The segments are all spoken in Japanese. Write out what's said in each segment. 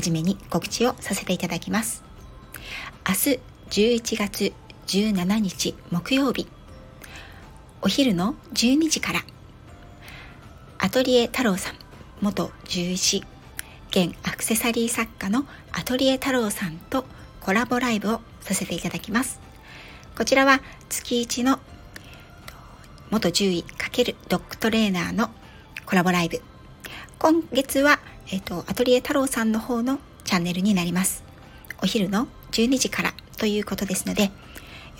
はじめに告知をさせていただきます。明日11月17日木曜日、お昼の12時から、アトリエ太郎さん、元獣医師、現アクセサリー作家のアトリエ太郎さんとコラボライブをさせていただきます。こちらは月1の元獣医×ドッグトレーナーのコラボライブ。今月はえっ、ー、と、アトリエ太郎さんの方のチャンネルになります。お昼の12時からということですので、よ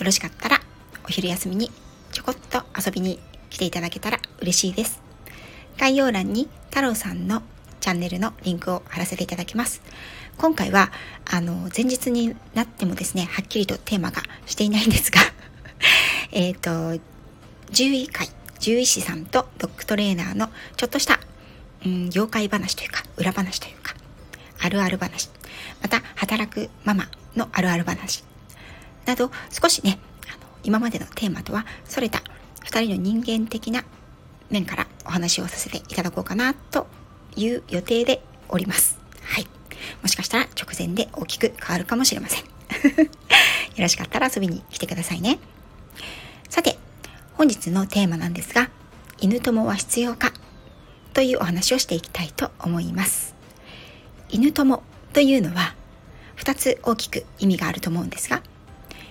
ろしかったらお昼休みにちょこっと遊びに来ていただけたら嬉しいです。概要欄に太郎さんのチャンネルのリンクを貼らせていただきます。今回は、あの、前日になってもですね、はっきりとテーマがしていないんですが えっと、獣医会、獣医師さんとドッグトレーナーのちょっとしたうん、業界話というか、裏話というか、あるある話、また働くママのあるある話など、少しね、あの今までのテーマとはそれた2人の人間的な面からお話をさせていただこうかなという予定でおります。はい。もしかしたら直前で大きく変わるかもしれません。よろしかったら遊びに来てくださいね。さて、本日のテーマなんですが、犬友は必要か？というお話をしていきたいと思います。犬友というのは2つ大きく意味があると思うんですが、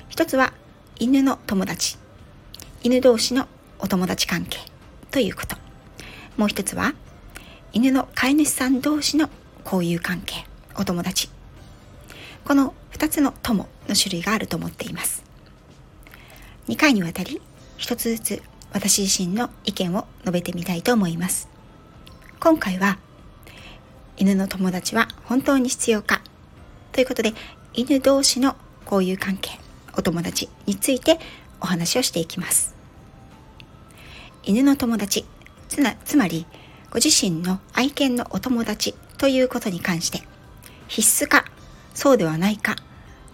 1つは犬の友達、犬同士のお友達関係ということ。もう1つは犬の飼い主さん同士の交友関係、お友達。この2つの友の種類があると思っています。2回にわたり1つずつ私自身の意見を述べてみたいと思います。今回は犬の友達は本当に必要か？ということで犬同士の交友関係お友達についてお話をしていきます。犬の友達つなつまりご自身の愛犬のお友達ということに関して必須かそうではないか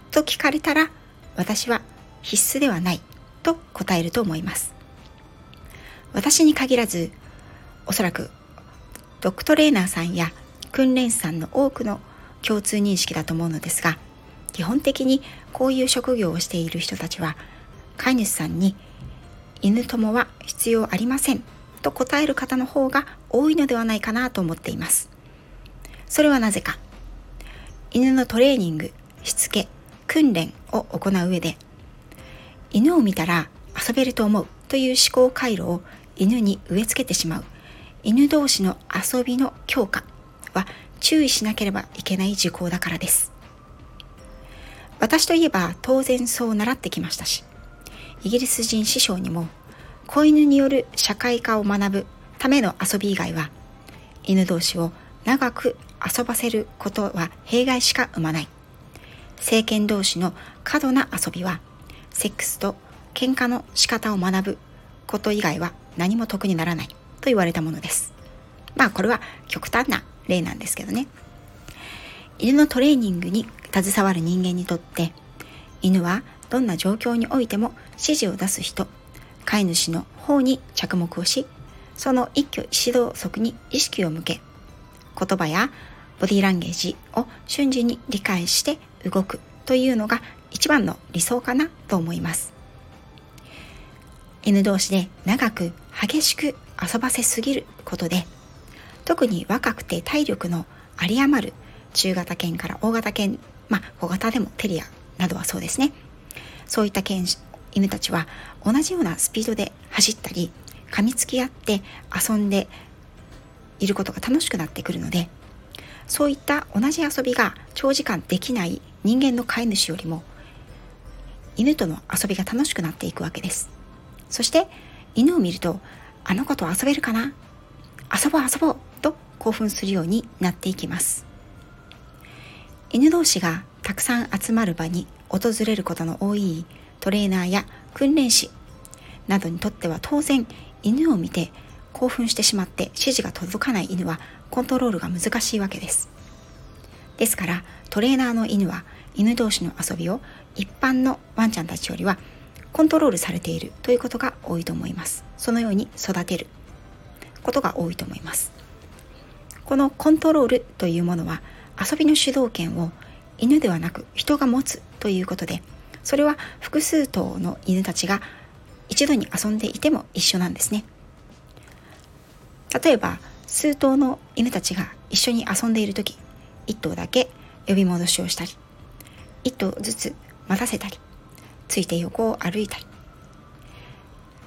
と聞かれたら私は必須ではないと答えると思います。私に限らずおそらくドッグトレーナーさんや訓練士さんの多くの共通認識だと思うのですが基本的にこういう職業をしている人たちは飼い主さんに犬友は必要ありませんと答える方の方が多いのではないかなと思っています。それはなぜか犬のトレーニングしつけ訓練を行う上で犬を見たら遊べると思うという思考回路を犬に植え付けてしまう。犬同士の遊びの強化は注意しなければいけない事項だからです。私といえば当然そう習ってきましたし、イギリス人師匠にも子犬による社会科を学ぶための遊び以外は犬同士を長く遊ばせることは弊害しか生まない。政権同士の過度な遊びはセックスと喧嘩の仕方を学ぶこと以外は何も得にならない。と言われたものです。まあこれは極端な例なんですけどね。犬のトレーニングに携わる人間にとって犬はどんな状況においても指示を出す人飼い主の方に着目をしその一挙指導則に意識を向け言葉やボディーランゲージを瞬時に理解して動くというのが一番の理想かなと思います犬同士で長く激しく遊ばせすぎることで特に若くて体力の有り余る中型犬から大型犬まあ小型でもテリアなどはそうですね。そういった犬犬たちは同じようなスピードで走ったり噛みつき合って遊んでいることが楽しくなってくるのでそういった同じ遊びが長時間できない人間の飼い主よりも犬との遊びが楽しくなっていくわけです。そして犬を見るとあの子と遊べるかな？遊ぼう遊ぼうと興奮するようになっていきます。犬同士がたくさん集まる場に訪れることの多いトレーナーや訓練士などにとっては当然犬を見て興奮してしまって指示が届かない犬はコントロールが難しいわけです。ですからトレーナーの犬は犬同士の遊びを一般のワンちゃんたちよりはコントロールされているということが多いと思います。そのように育てる。ことが多いと思います。このコントロールというものは遊びの主導権を犬ではなく人が持つということでそれは複数頭の犬たちが一度に遊んでいても一緒なんですね。例えば数頭の犬たちが一緒に遊んでいる時1頭だけ呼び戻しをしたり1頭ずつ待たせたりついて横を歩いたり。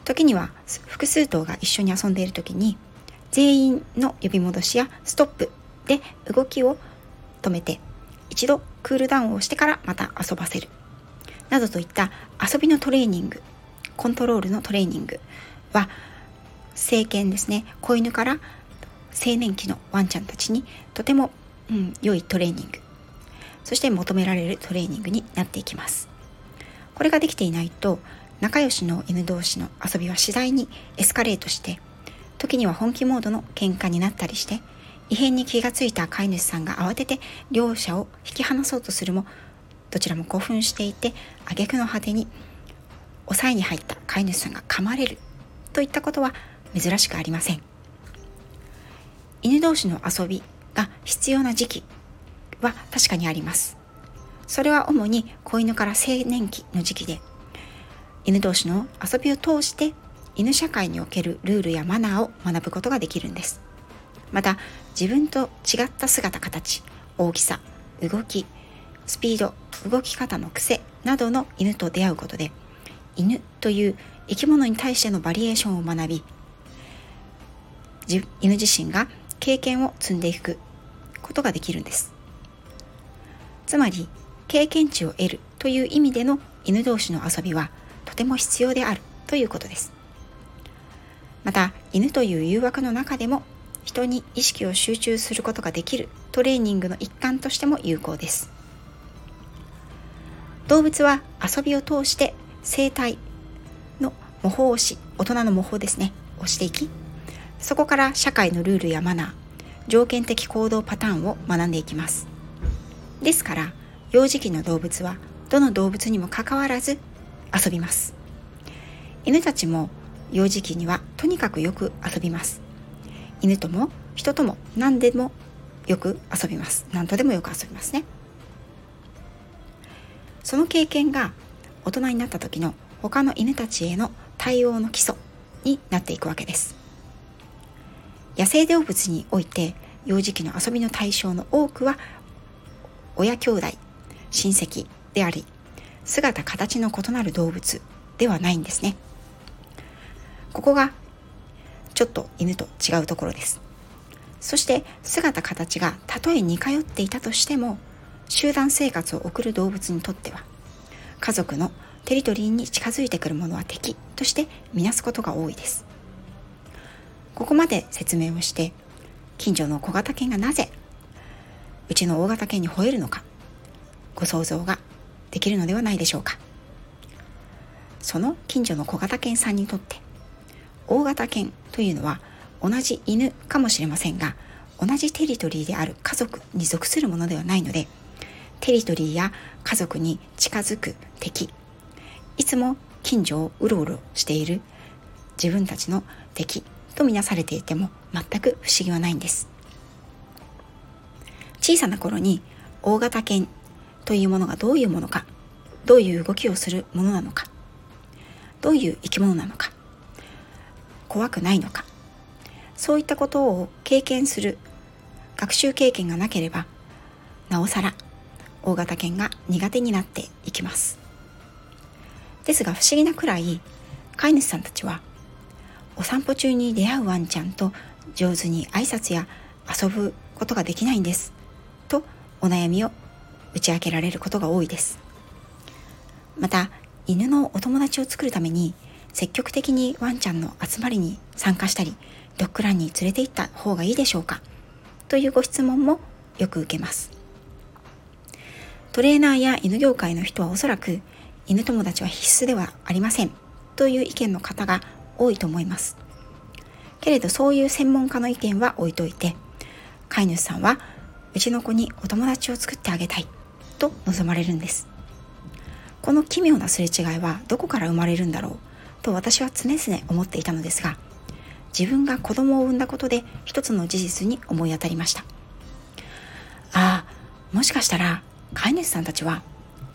時には複数頭が一緒に遊んでいる時に全員の呼び戻しやストップで動きを止めて一度クールダウンをしてからまた遊ばせる。などといった遊びのトレーニングコントロールのトレーニングは成犬ですね。子犬から青年期のワンちゃんたちにとても、うん、良いトレーニング。そして求められるトレーニングになっていきます。これができていないと仲良しの犬同士の遊びは次第にエスカレートして時には本気モードの喧嘩になったりして異変に気がついた飼い主さんが慌てて両者を引き離そうとするもどちらも興奮していて挙句の果てに抑えに入った飼い主さんが噛まれるといったことは珍しくありません。犬同士の遊びが必要な時期は確かにあります。それは主に子犬から青年期の時期で犬同士の遊びを通して犬社会におけるルールやマナーを学ぶことができるんです。また自分と違った姿形大きさ動きスピード動き方の癖などの犬と出会うことで犬という生き物に対してのバリエーションを学び犬自身が経験を積んでいくことができるんです。つまり経験値を得るという意味での犬同士の遊びはとても必要であるということです。また犬という誘惑の中でも人に意識を集中することができるトレーニングの一環としても有効です。動物は遊びを通して生態の模倣をし大人の模倣ですねをしていきそこから社会のルールやマナー条件的行動パターンを学んでいきます。ですから幼児期の動物はどの動物にもかかわらず遊びます。犬たちも幼児期にはとにかくよく遊びます。犬とも人とも何でもよく遊びます。何とでもよく遊びますね。その経験が大人になった時の他の犬たちへの対応の基礎になっていくわけです。野生動物において幼児期の遊びの対象の多くは親兄弟親戚であり姿形の異なる動物ではないんですね。ここがちょっと犬と違うところです。そして姿形がたとえ似通っていたとしても集団生活を送る動物にとっては家族のテリトリーに近づいてくるものは敵として見なすことが多いです。ここまで説明をして近所の小型犬がなぜうちの大型犬に吠えるのかご想像ができるのではないでしょうか。その近所の小型犬さんにとって大型犬というのは同じ犬かもしれませんが同じテリトリーである家族に属するものではないのでテリトリーや家族に近づく敵いつも近所をうろうろしている自分たちの敵とみなされていても全く不思議はないんです。小さな頃に大型犬というものがどういうものかどういう動きをするものなのかどういう生き物なのか怖くないのかそういったことを経験する学習経験がなければなおさら大型犬が苦手になっていきます。ですが不思議なくらい飼い主さんたちはお散歩中に出会うワンちゃんと上手に挨拶や遊ぶことができないんですとお悩みを打ち明けられることが多いです。また犬のお友達を作るために積極的にワンちゃんの集まりに参加したりドッグランに連れて行った方がいいでしょうかというご質問もよく受けます。トレーナーや犬業界の人はおそらく犬友達は必須ではありませんという意見の方が多いと思います。けれどそういう専門家の意見は置いといて飼い主さんはうちの子にお友達を作ってあげたいと望まれるんです。この奇妙なすれ違いはどこから生まれるんだろうと私は常々思っていたのですが自分が子供を産んだことで一つの事実に思い当たりました。ああもしかしたら飼い主さんたちは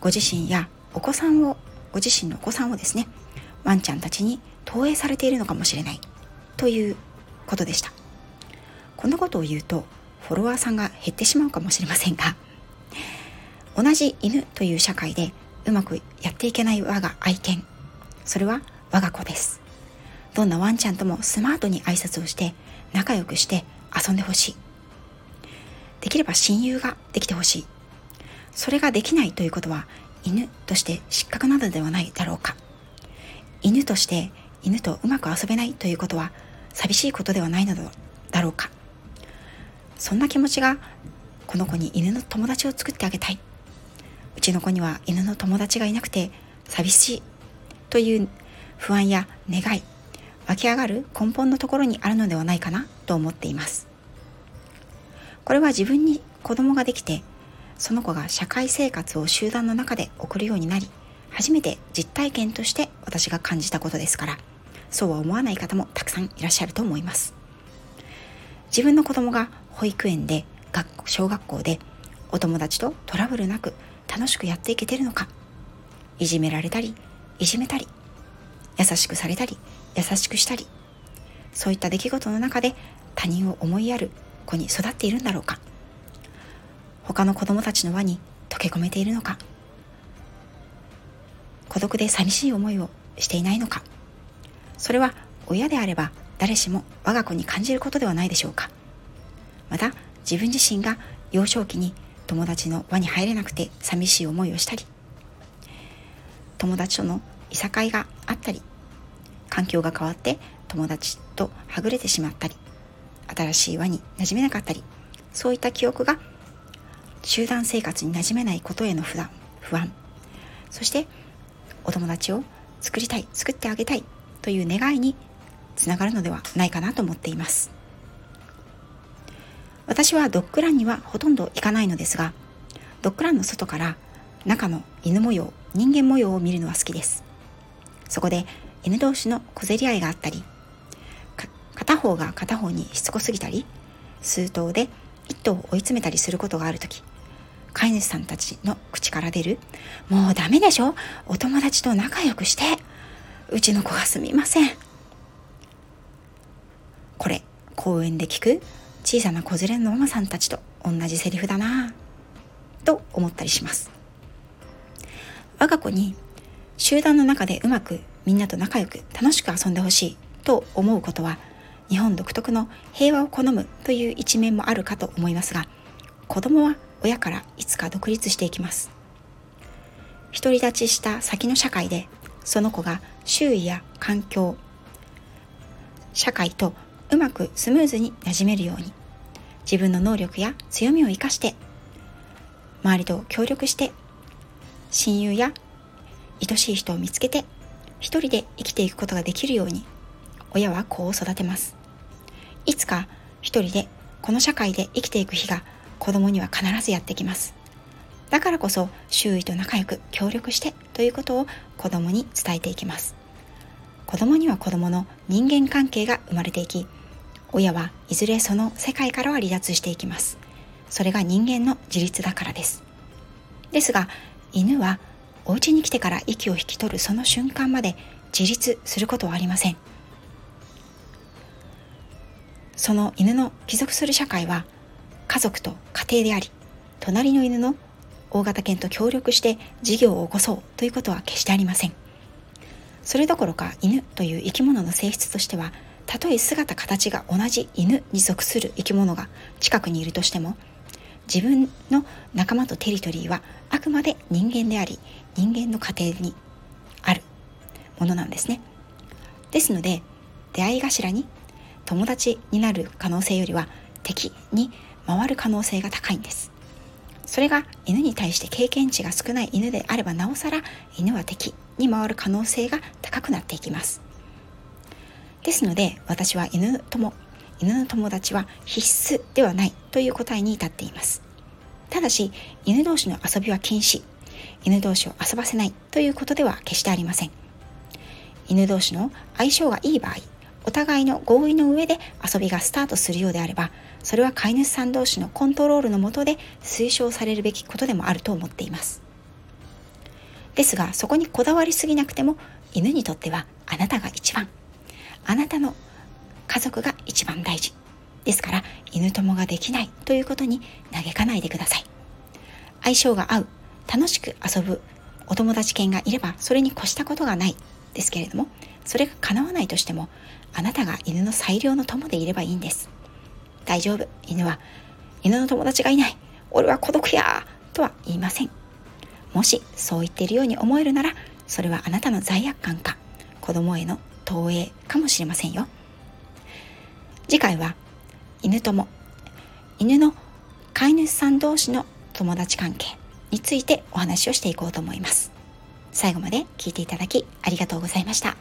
ご自身やお子さんをご自身のお子さんをですねワンちゃんたちに投影されているのかもしれないということでした。こんなことを言うとフォロワーさんが減ってしまうかもしれませんが同じ犬という社会でうまくやっていけない我が愛犬それは我が子です。どんなワンちゃんともスマートに挨拶をして仲良くして遊んでほしい。できれば親友ができてほしい。それができないということは犬として失格なのではないだろうか。犬として犬とうまく遊べないということは寂しいことではないのだろうか。そんな気持ちがこの子に犬の友達を作ってあげたい。うちの子には犬の友達がいなくて寂しいという不安や願い湧き上がる根本のところにあるのではないかなと思っています。これは自分に子供ができてその子が社会生活を集団の中で送るようになり初めて実体験として私が感じたことですからそうは思わない方もたくさんいらっしゃると思います。自分の子供が保育園で学小学校でお友達とトラブルなく楽しくやっていけてるのか。いじめられたりいじめたり優しくされたり優しくしたり。そういった出来事の中で他人を思いやる子に育っているんだろうか。他の子供たちの輪に溶け込めているのか。孤独で寂しい思いをしていないのか。それは親であれば誰しも我が子に感じることではないでしょうか。また自分自身が幼少期に友達の輪に入れなくて寂しい思いをしたり友達とのいさかいがあったり環境が変わって友達とはぐれてしまったり新しい輪に馴染めなかったりそういった記憶が集団生活に馴染めないことへの不安不安そしてお友達を作りたい作ってあげたいという願いにつながるのではないかなと思っています。私はドッグランにはほとんど行かないのですがドッグランの外から中の犬模様人間模様を見るのは好きです。そこで犬同士の小競り合いがあったり片方が片方にしつこすぎたり数頭で一頭を追い詰めたりすることがある時飼い主さんたちの口から出る「もうダメでしょお友達と仲良くしてうちの子がすみません」これ公園で聞く小さな子連れのママさんたちと同じセリフだなぁと思ったりします。我が子に集団の中でうまくみんなと仲良く楽しく遊んでほしいと思うことは日本独特の平和を好むという一面もあるかと思いますが子供は親からいつか独立していきます。独り立ちした先の社会でその子が周囲や環境社会とうまくスムーズに馴染めるように。自分の能力や強みを生かして周りと協力して親友や愛しい人を見つけて一人で生きていくことができるように親は子を育てます。いつか一人でこの社会で生きていく日が子供には必ずやってきます。だからこそ周囲と仲良く協力してということを子供に伝えていきます。子供には子供の人間関係が生まれていき親はいずれその世界からは離脱していきます。それが人間の自立だからです。ですが犬はお家に来てから息を引き取るその瞬間まで自立することはありません。その犬の帰属する社会は家族と家庭であり隣の犬の大型犬と協力して事業を起こそうということは決してありません。それどころか犬という生き物の性質としてはたとえ姿形が同じ犬に属する生き物が近くにいるとしても自分の仲間とテリトリーはあくまで人間であり人間の家庭にあるものなんですね。ですので出会い頭に友達になる可能性よりは敵に回る可能性が高いんです。それが犬に対して経験値が少ない犬であればなおさら犬は敵に回る可能性が高くなっていきます。ですので私は犬友犬の友達は必須ではないという答えに至っています。ただし犬同士の遊びは禁止。犬同士を遊ばせないということでは決してありません。犬同士の相性がいい場合お互いの合意の上で遊びがスタートするようであればそれは飼い主さん同士のコントロールのもとで推奨されるべきことでもあると思っています。ですがそこにこだわりすぎなくても犬にとってはあなたが一番。あなたの家族が一番大事ですから犬友ができないということに嘆かないでください。相性が合う楽しく遊ぶお友達犬がいればそれに越したことがないですけれどもそれが叶わないとしてもあなたが犬の最良の友でいればいいんです。大丈夫。犬は犬の友達がいない。俺は孤独やとは言いません。もしそう言っているように思えるならそれはあなたの罪悪感か。子供への投影かもしれませんよ。次回は犬友。犬の飼い主さん同士の友達関係についてお話をしていこうと思います。最後まで聞いていただきありがとうございました。